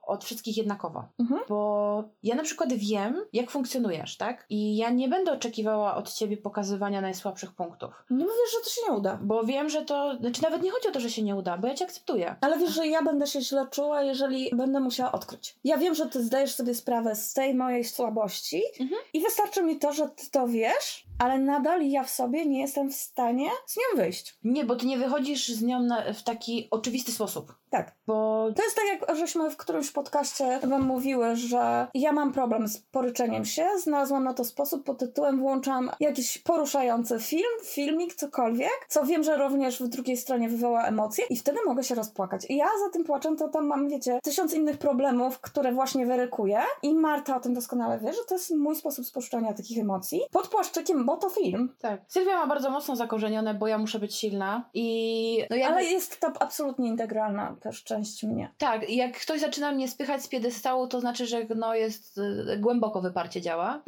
od wszystkich jednakowo. Mhm. Bo ja na przykład wiem, jak funkcjonujesz, tak? I ja nie będę oczekiwała od ciebie pokazywania najsłabszych punktów. No wiesz, że to się nie uda. Bo wiem, że to. Znaczy, nawet nie chodzi o to, że się nie uda, bo ja cię akceptuję. Ale wiesz, że ja będę się źle czuła, jeżeli będę musiała odkryć. Ja wiem, że ty zdajesz sobie sprawę z tej mojej słabości Mhm. i wystarczy mi to, że ty to wiesz, ale nadal ja w sobie nie jestem w stanie z nią wyjść. Nie, bo ty nie wychodzisz z nią na, w taki oczywisty sposób. Tak. Bo To jest tak, jak żeśmy w którymś podcaście wam mówiły, że ja mam problem z poryczeniem się. Znalazłam na to sposób pod tytułem włączam jakiś poruszający film, filmik, cokolwiek, co wiem, że również w drugiej stronie wywoła emocje i wtedy mogę się rozpłakać. I ja za tym płaczem to tam mam, wiecie, tysiąc innych problemów, które właśnie wyrykuję i Marta o tym doskonale wie, że to jest mój sposób spuszczania takich emocji pod płaszczykiem, bo to film. tak. Sylwia ma bardzo mocno zakorzenione, bo ja muszę być silna. I. No ja. Ale jest to absolutnie integralna też część mnie. Tak, jak ktoś zaczyna mnie spychać z piedestału, to znaczy, że no jest y, głęboko wyparcie działa.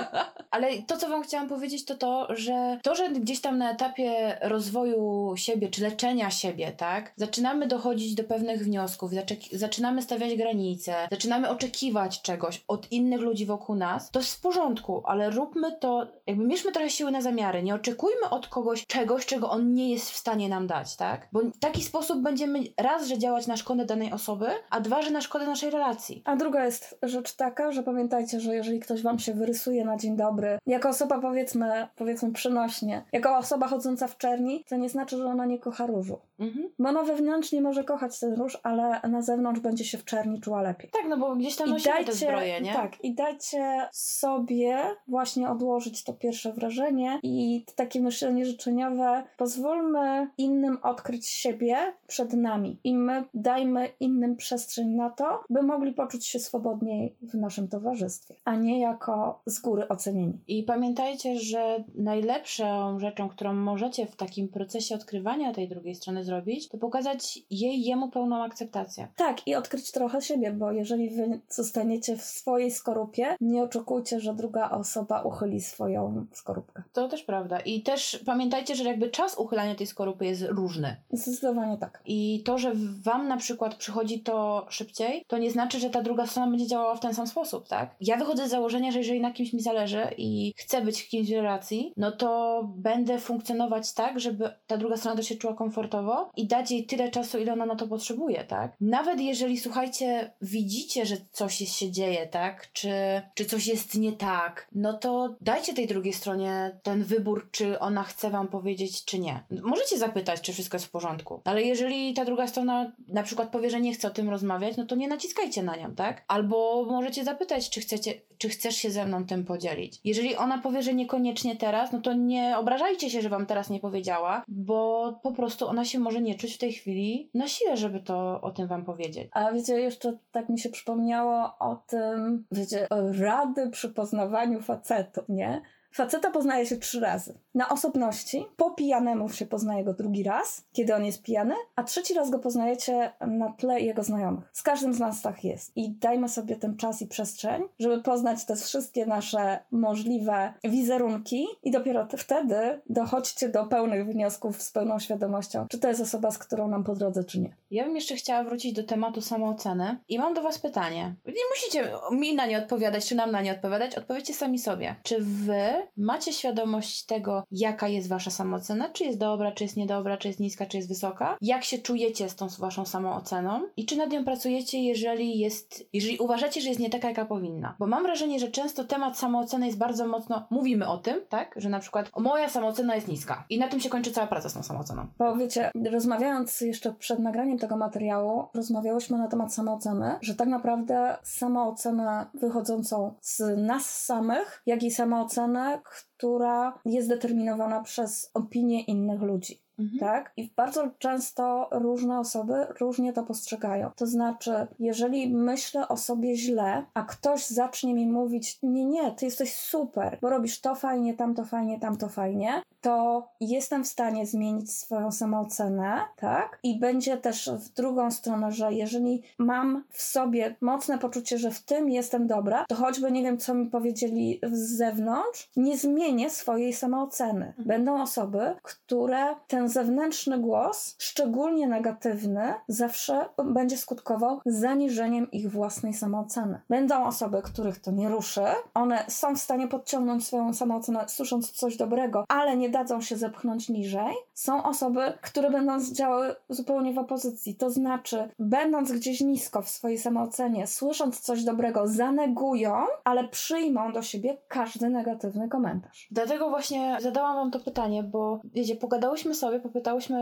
Ale to, co wam chciałam powiedzieć, to to, że to, że gdzieś tam na etapie rozwoju siebie, czy leczenia siebie, tak, zaczynamy dochodzić do pewnych wniosków, zaczynamy stawiać granice, zaczynamy oczekiwać czegoś od innych ludzi wokół nas, to jest w porządku, ale róbmy to, jakby mierzmy trochę siły na zamiary, nie oczekujmy od kogoś czegoś, czego on nie jest w stanie nam dać, tak? Bo w taki sposób będziemy raz, że działać na szkodę danej osoby, a dwa, że na szkodę naszej relacji. A druga jest rzecz taka, że pamiętajcie, że jeżeli ktoś wam się wyrysuje na dzień dobry, jako osoba powiedzmy, powiedzmy przynośnie, jako osoba chodząca w czerni, to nie znaczy, że ona nie kocha różu. Mhm. Bo ona wewnętrznie może kochać ten róż, ale na zewnątrz będzie się w czerni czuła lepiej. Tak, no bo gdzieś tam nosimy te zbroje, nie? tak, i dajcie sobie właśnie odłożyć to pierwsze wrażenie i takie myślenie życzeniowe. Pozwólmy innym odkryć siebie przed nami i my dajmy innym przestrzeń na to, by mogli poczuć się swobodniej w naszym towarzystwie, a nie jako z góry ocenieni. I pamiętajcie, że najlepszą rzeczą, którą możecie w takim procesie odkrywania tej drugiej strony zrobić, to pokazać jej, jemu pełną akceptację. Tak, i odkryć trochę siebie, bo jeżeli wy zostaniecie w swojej skorupie, nie oczekujcie, że druga osoba uchyli swoją skorupkę. To też prawda. I też pamiętajcie, że jakby czas uchylania tej skorupy jest różny. Zdecydowanie tak. I to, że wam na przykład przychodzi to szybciej, to nie znaczy, że ta druga strona będzie działała w ten sam sposób, tak? Ja wychodzę z założenia, że jeżeli na kimś mi zależy i chcę być w kimś w relacji, no to będę funkcjonować tak, żeby ta druga strona też się czuła komfortowo i dać jej tyle czasu, ile ona na to potrzebuje, tak? Nawet jeżeli, słuchajcie, widzicie, że coś się dzieje, tak? Czy, czy coś jest nie tak, no to dajcie tej drugiej stronie ten wybór, czy ona chce wam powiedzieć, czy nie. Możecie zapytać, czy wszystko jest w porządku, ale jeżeli ta druga strona na przykład powie, że nie chce o tym rozmawiać, no to nie naciskajcie na nią, tak? Albo możecie zapytać, czy chcecie, czy chcesz się ze mną tym podzielić. Jeżeli ona powie, że niekoniecznie teraz, no to nie obrażajcie się, że wam teraz nie powiedziała, bo po prostu ona się może nie czuć w tej chwili na sile, żeby to o tym wam powiedzieć. A wiecie, jeszcze tak mi się przypomniało o tym, wiecie, rady przy poznawaniu facetu, nie? Faceta poznaje się trzy razy. Na osobności, po pijanemu się poznaje go drugi raz, kiedy on jest pijany, a trzeci raz go poznajecie na tle jego znajomych. Z każdym z nas tak jest. I dajmy sobie ten czas i przestrzeń, żeby poznać te wszystkie nasze możliwe wizerunki i dopiero wtedy dochodźcie do pełnych wniosków z pełną świadomością, czy to jest osoba, z którą nam po drodze, czy nie. Ja bym jeszcze chciała wrócić do tematu samooceny i mam do Was pytanie. Nie musicie mi na nie odpowiadać, czy nam na nie odpowiadać, odpowiedzcie sami sobie. Czy Wy macie świadomość tego, jaka jest Wasza samoocena? Czy jest dobra, czy jest niedobra, czy jest niska, czy jest wysoka? Jak się czujecie z tą Waszą samooceną? I czy nad nią pracujecie, jeżeli jest, jeżeli uważacie, że jest nie taka, jaka powinna? Bo mam wrażenie, że często temat samooceny jest bardzo mocno, mówimy o tym, tak? Że na przykład moja samoocena jest niska. I na tym się kończy cała praca z tą samooceną. Bo wiecie, rozmawiając jeszcze przed nagraniem tego materiału, rozmawiałyśmy na temat samooceny, że tak naprawdę samoocenę wychodzącą z nas samych, jak i samoocenę, która jest determinowana przez opinie innych ludzi. Mhm. Tak? I bardzo często różne osoby różnie to postrzegają. To znaczy, jeżeli myślę o sobie źle, a ktoś zacznie mi mówić: Nie, nie, ty jesteś super, bo robisz to fajnie, tamto fajnie, tamto fajnie, to jestem w stanie zmienić swoją samoocenę, tak? I będzie też w drugą stronę, że jeżeli mam w sobie mocne poczucie, że w tym jestem dobra, to choćby nie wiem, co mi powiedzieli z zewnątrz, nie zmienię swojej samooceny. Mhm. Będą osoby, które ten zewnętrzny głos, szczególnie negatywny, zawsze będzie skutkował zaniżeniem ich własnej samooceny. Będą osoby, których to nie ruszy, one są w stanie podciągnąć swoją samoocenę, słysząc coś dobrego, ale nie dadzą się zepchnąć niżej. Są osoby, które będą działały zupełnie w opozycji, to znaczy, będąc gdzieś nisko w swojej samoocenie, słysząc coś dobrego, zanegują, ale przyjmą do siebie każdy negatywny komentarz. Dlatego właśnie zadałam Wam to pytanie, bo wiecie, pogadałyśmy sobie, popytałyśmy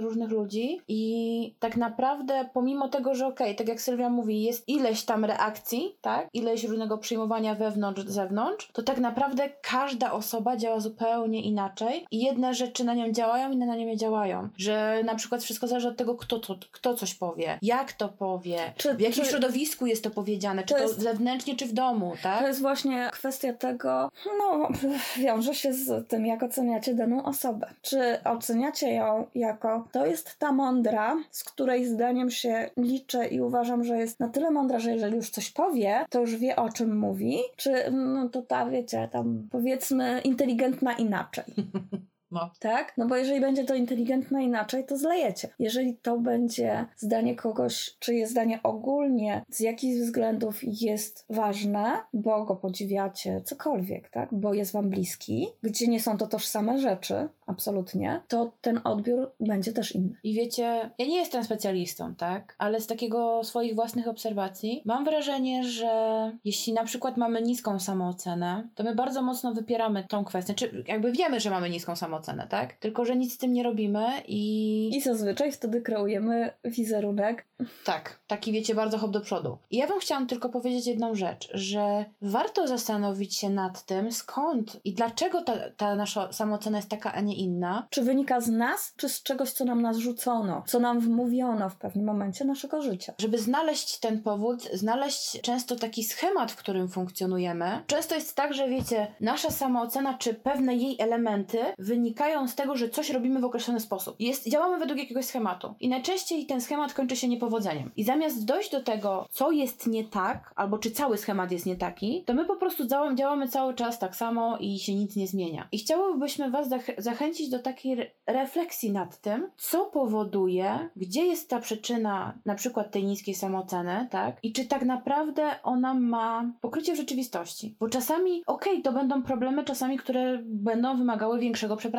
różnych ludzi i tak naprawdę pomimo tego, że okej, okay, tak jak Sylwia mówi, jest ileś tam reakcji, tak? Ileś różnego przyjmowania wewnątrz, zewnątrz, to tak naprawdę każda osoba działa zupełnie inaczej i jedne rzeczy na nią działają, inne na nią nie działają. Że na przykład wszystko zależy od tego, kto, to, kto coś powie, jak to powie, czy, w jakim czy, środowisku jest to powiedziane, czy to, jest, zewnętrznie, czy w domu, tak? To jest właśnie kwestia tego, no, wiąże się z tym, jak oceniacie daną osobę. Czy oceniacie ją jako to jest ta mądra, z której zdaniem się liczę i uważam, że jest na tyle mądra, że jeżeli już coś powie, to już wie o czym mówi, czy no to ta, wiecie, tam powiedzmy inteligentna inaczej. No. Tak? No bo jeżeli będzie to inteligentne inaczej, to zlejecie. Jeżeli to będzie zdanie kogoś, czyje zdanie ogólnie z jakichś względów jest ważne, bo go podziwiacie, cokolwiek, tak? Bo jest wam bliski, gdzie nie są to tożsame rzeczy, absolutnie, to ten odbiór będzie też inny. I wiecie, ja nie jestem specjalistą, tak? Ale z takiego swoich własnych obserwacji mam wrażenie, że jeśli na przykład mamy niską samoocenę, to my bardzo mocno wypieramy tą kwestię. Czy jakby wiemy, że mamy niską samoocenę, tak? Tylko, że nic z tym nie robimy i... I zazwyczaj wtedy kreujemy wizerunek. Tak, taki wiecie, bardzo hop do przodu. I ja bym chciałam tylko powiedzieć jedną rzecz, że warto zastanowić się nad tym, skąd i dlaczego ta, ta nasza samoocena jest taka, a nie inna. Czy wynika z nas, czy z czegoś, co nam narzucono, co nam wmówiono w pewnym momencie naszego życia? Żeby znaleźć ten powód, znaleźć często taki schemat, w którym funkcjonujemy. Często jest tak, że wiecie, nasza samoocena, czy pewne jej elementy wynikają z tego, że coś robimy w określony sposób. Jest, działamy według jakiegoś schematu. I najczęściej ten schemat kończy się niepowodzeniem. I zamiast dojść do tego, co jest nie tak, albo czy cały schemat jest nie taki, to my po prostu działamy, cały czas tak samo i się nic nie zmienia. I chciałybyśmy Was zachęcić do takiej refleksji nad tym, co powoduje, gdzie jest ta przyczyna na przykład tej niskiej samooceny, tak? I czy tak naprawdę ona ma pokrycie w rzeczywistości. Bo czasami, okej, okay, to będą problemy czasami, które będą wymagały większego przepracowania,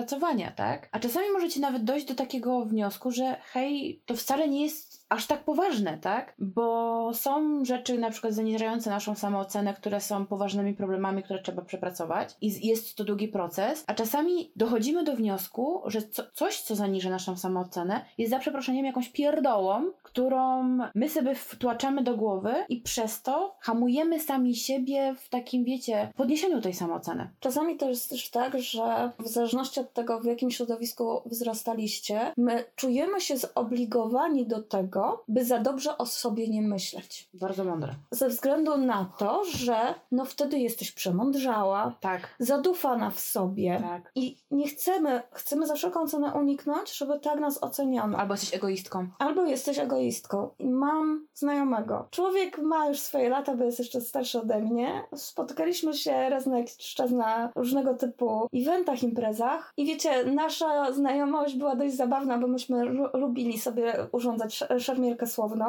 tak? A czasami możecie nawet dojść do takiego wniosku, że hej, to wcale nie jest aż tak poważne, tak? Bo są rzeczy na przykład zaniżające naszą samoocenę, które są poważnymi problemami, które trzeba przepracować i jest to długi proces, a czasami dochodzimy do wniosku, że co, coś, co zaniży naszą samoocenę, jest za przeproszeniem jakąś pierdołą, którą my sobie wtłaczamy do głowy i przez to hamujemy sami siebie w takim, wiecie, podniesieniu tej samooceny. Czasami to jest też tak, że w zależności od tego, w jakim środowisku wzrastaliście, my czujemy się zobligowani do tego, tego, by za dobrze o sobie nie myśleć. Bardzo mądre. Ze względu na to, że no wtedy jesteś przemądrzała, Tak. zadufana w sobie Tak. i nie chcemy, chcemy za wszelką cenę uniknąć, żeby tak nas oceniono. Albo jesteś egoistką. Albo jesteś egoistką. I mam znajomego. Człowiek ma już swoje lata, bo jest jeszcze starszy ode mnie. Spotykaliśmy się raz na jakiś czas na różnego typu eventach, imprezach. I wiecie, nasza znajomość była dość zabawna, bo myśmy lu- lubili sobie urządzać sz- szermierkę słowną.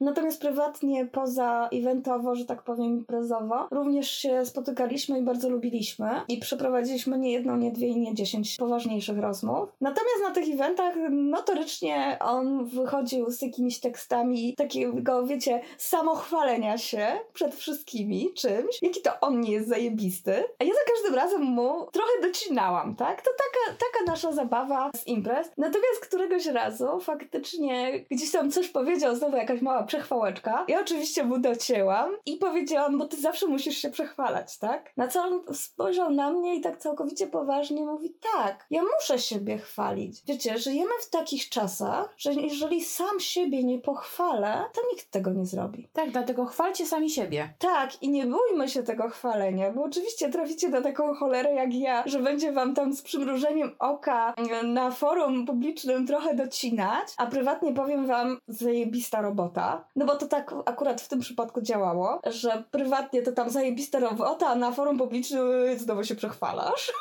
Natomiast prywatnie, poza eventowo, że tak powiem, imprezowo, również się spotykaliśmy i bardzo lubiliśmy. I przeprowadziliśmy nie jedną, nie dwie i nie dziesięć poważniejszych rozmów. Natomiast na tych eventach notorycznie on wychodził z jakimiś tekstami takiego, wiecie, samochwalenia się przed wszystkimi czymś, jaki to on nie jest zajebisty. A ja za każdym razem mu trochę docinałam, tak? To taka, taka nasza zabawa z imprez. Natomiast któregoś razu faktycznie gdzieś tam coś powiedział, znowu jakaś mała przechwałeczka. Ja oczywiście mu docięłam i powiedziałam, bo ty zawsze musisz się przechwalać, tak? Na co on spojrzał na mnie i tak całkowicie poważnie mówi, tak, ja muszę siebie chwalić. Wiecie, żyjemy w takich czasach, że jeżeli sam siebie nie pochwalę, to nikt tego nie zrobi. Tak, dlatego chwalcie sami siebie. Tak, i nie bójmy się tego chwalenia, bo oczywiście traficie na taką cholerę jak ja, że będzie wam tam z przymrużeniem oka na forum publicznym trochę docinać, a prywatnie powiem wam zajebista robota. No bo to tak akurat w tym przypadku działało, że prywatnie to tam zajebista robota, a na forum publicznym znowu się przechwalasz.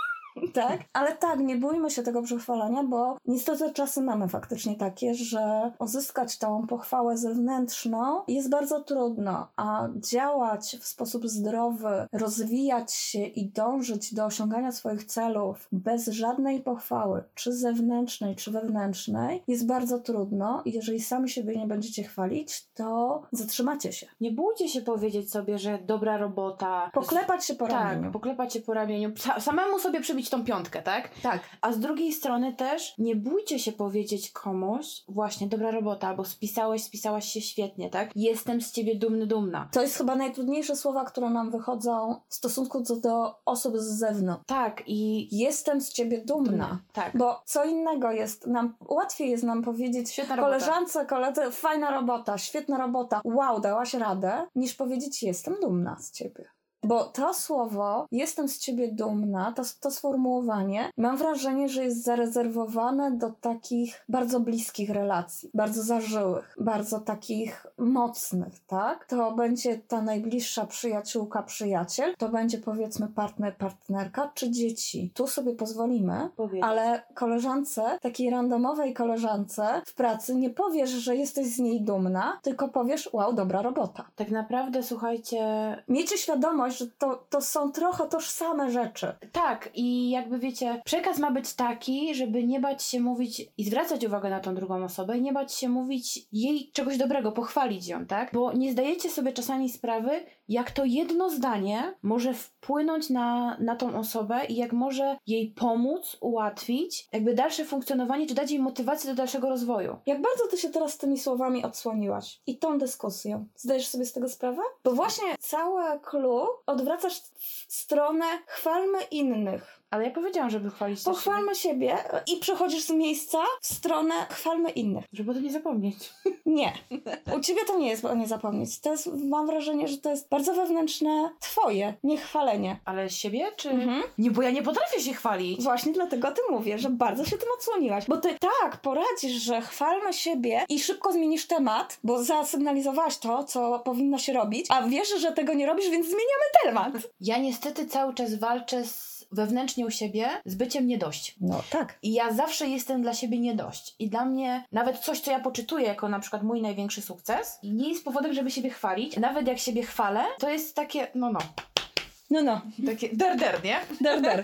Tak, ale tak, nie bójmy się tego przechwalania, bo niestety czasy mamy faktycznie takie, że uzyskać tą pochwałę zewnętrzną jest bardzo trudno, a działać w sposób zdrowy, rozwijać się i dążyć do osiągania swoich celów bez żadnej pochwały, czy zewnętrznej, czy wewnętrznej, jest bardzo trudno i jeżeli sami siebie nie będziecie chwalić, to zatrzymacie się. Nie bójcie się powiedzieć sobie, że dobra robota. Poklepać się po ramieniu. Tak, poklepać się po ramieniu. Sa- samemu sobie przybić tą piątkę, tak? Tak. A z drugiej strony też nie bójcie się powiedzieć komuś właśnie dobra robota, albo spisałeś, spisałaś się świetnie, tak? Jestem z ciebie dumny, dumna. To jest chyba najtrudniejsze słowa, które nam wychodzą w stosunku do, do osób z zewnątrz. Tak i Jestem z ciebie dumna. Tak. Bo co innego jest nam, łatwiej jest nam powiedzieć Świetna robota. koleżance, koledze, fajna robota, świetna robota, wow, dałaś radę, niż powiedzieć jestem dumna z ciebie. Bo to słowo, jestem z ciebie dumna, to, to sformułowanie, mam wrażenie, że jest zarezerwowane do takich bardzo bliskich relacji, bardzo zażyłych, bardzo takich mocnych, tak? To będzie ta najbliższa przyjaciółka, przyjaciel, to będzie powiedzmy partner, partnerka czy dzieci. Tu sobie pozwolimy, Powiedzieć. ale koleżance, takiej randomowej koleżance w pracy nie powiesz, że jesteś z niej dumna, tylko powiesz, wow, dobra robota. Tak naprawdę, słuchajcie, Miejcie świadomość, że to, to są trochę tożsame rzeczy. tak i jakby wiecie, przekaz ma być taki, żeby nie bać się mówić i zwracać uwagę na tą drugą osobę nie bać się mówić jej czegoś dobrego, pochwalić ją, tak? Bo nie zdajecie sobie czasami sprawy, jak to jedno zdanie może wpłynąć na, na tą osobę i jak może jej pomóc, ułatwić jakby dalsze funkcjonowanie, czy dać jej motywację do dalszego rozwoju. Jak bardzo ty się teraz tymi słowami odsłoniłaś i tą dyskusją. Zdajesz sobie z tego sprawę? Bo właśnie całe clue odwracasz w stronę chwalmy innych. Ale ja powiedziałam, żeby chwalić siebie, Pochwalmy siebie i przechodzisz z miejsca w stronę chwalmy innych. żeby o tym nie zapomnieć. Nie. U ciebie to nie jest o nie zapomnieć. To jest, mam wrażenie, że to jest bardzo wewnętrzne twoje, niechwalenie. Ale siebie, czy... Mhm. Nie, bo ja nie potrafię się chwalić. Właśnie dlatego o tym mówię, że bardzo się tym odsłoniłaś. Bo ty tak poradzisz, że chwalmy siebie i szybko zmienisz temat, bo zasygnalizowałaś to, co powinno się robić, a wiesz, że tego nie robisz, więc zmieniamy temat. Ja niestety cały czas walczę z wewnętrznie u siebie z byciem nie dość. No tak. I ja zawsze jestem dla siebie nie dość. I dla mnie nawet coś, co ja poczytuję jako na przykład mój największy sukces, nie jest powodem, żeby siebie chwalić. Nawet jak siebie chwalę, to jest takie, no no, No, no. takie der, der, nie? Der, der.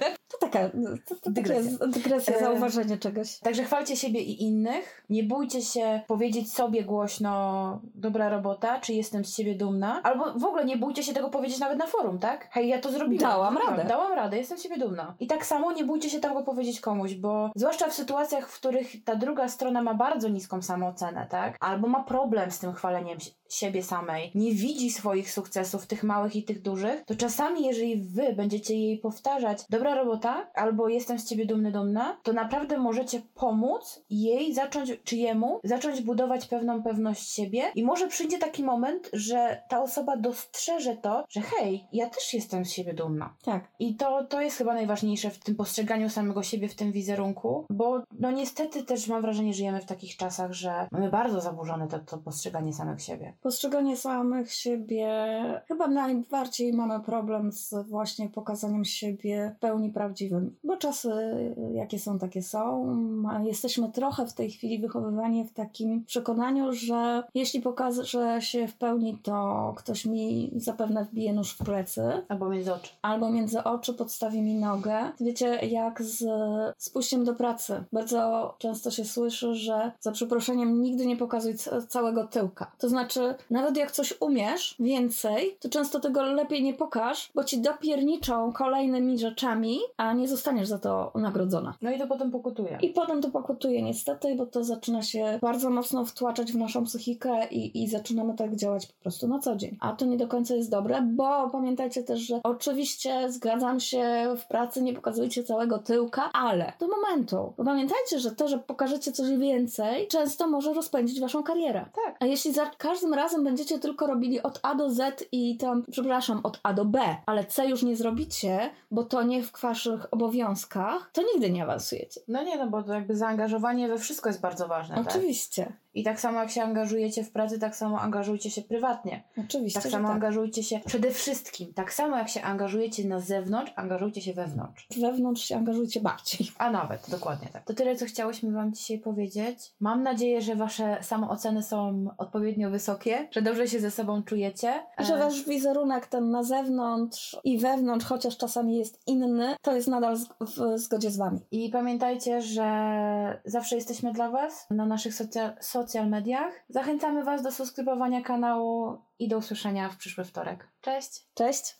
Taka to, to Dygresja. dygresja, dygresja E, zauważenie czegoś. Także chwalcie siebie i innych. Nie bójcie się powiedzieć sobie głośno dobra robota, czy jestem z ciebie dumna. Albo w ogóle nie bójcie się tego powiedzieć nawet na forum, tak? Hej, ja to zrobiłam. Dałam Tak, radę. Dałam radę, jestem z ciebie dumna. I tak samo nie bójcie się tego powiedzieć komuś, bo zwłaszcza w sytuacjach, w których ta druga strona ma bardzo niską samoocenę, tak? Albo ma problem z tym chwaleniem si- siebie samej, nie widzi swoich sukcesów, tych małych i tych dużych, to czasami, jeżeli wy będziecie jej powtarzać, dobra robota, tak? Albo jestem z ciebie dumny, dumna, to naprawdę możecie pomóc jej zacząć, czy jemu, zacząć budować pewną pewność siebie i może przyjdzie taki moment, że ta osoba dostrzeże to, że hej, ja też jestem z siebie dumna. Tak. I to, to jest chyba najważniejsze w tym postrzeganiu samego siebie, w tym wizerunku, bo no niestety też mam wrażenie, żyjemy w takich czasach, że mamy bardzo zaburzone to, to postrzeganie samych siebie. Postrzeganie samych siebie, chyba najbardziej mamy problem z właśnie pokazaniem siebie w pełni bo czasy jakie są, takie są. Jesteśmy trochę w tej chwili wychowywani w takim przekonaniu, że jeśli pokażę się w pełni, to ktoś mi zapewne wbije nóż w plecy. Albo między oczy. Albo między oczy podstawi mi nogę. Wiecie, jak z, z pójściem do pracy. Bardzo często się słyszy, że za przeproszeniem nigdy nie pokazuj całego tyłka. To znaczy, nawet jak coś umiesz więcej, to często tego lepiej nie pokaż, bo ci dopierniczą kolejnymi rzeczami, a nie zostaniesz za to nagrodzona. No i to potem pokutuje. I potem to pokutuje niestety, bo to zaczyna się bardzo mocno wtłaczać w naszą psychikę i, i zaczynamy tak działać po prostu na co dzień. A to nie do końca jest dobre, bo pamiętajcie też, że oczywiście zgadzam się, w pracy nie pokazujcie całego tyłka, ale do momentu. Bo pamiętajcie, że to, że pokażecie coś więcej, często może rozpędzić waszą karierę. Tak. A jeśli za każdym razem będziecie tylko robili od A do Z i tam, przepraszam, od A do B, ale C już nie zrobicie, bo to nie w waszych obowiązkach, to nigdy nie awansujecie. No nie, no bo to jakby zaangażowanie we wszystko jest bardzo ważne. tak? Oczywiście. Tak? I tak samo jak się angażujecie w pracy, tak samo angażujcie się prywatnie. Oczywiście. Tak samo tak. angażujcie się przede wszystkim. Tak samo jak się angażujecie na zewnątrz, angażujcie się wewnątrz. Wewnątrz się angażujcie bardziej. A nawet, dokładnie tak. To tyle, co chciałyśmy Wam dzisiaj powiedzieć. Mam nadzieję, że Wasze samooceny są odpowiednio wysokie, że dobrze się ze sobą czujecie. Że E, wasz wizerunek ten na zewnątrz i wewnątrz, chociaż czasami jest inny, to jest nadal w zgodzie z wami. I pamiętajcie, że zawsze jesteśmy dla Was na naszych socja- social mediach. Zachęcamy Was do subskrybowania kanału i do usłyszenia w przyszły wtorek. Cześć! Cześć!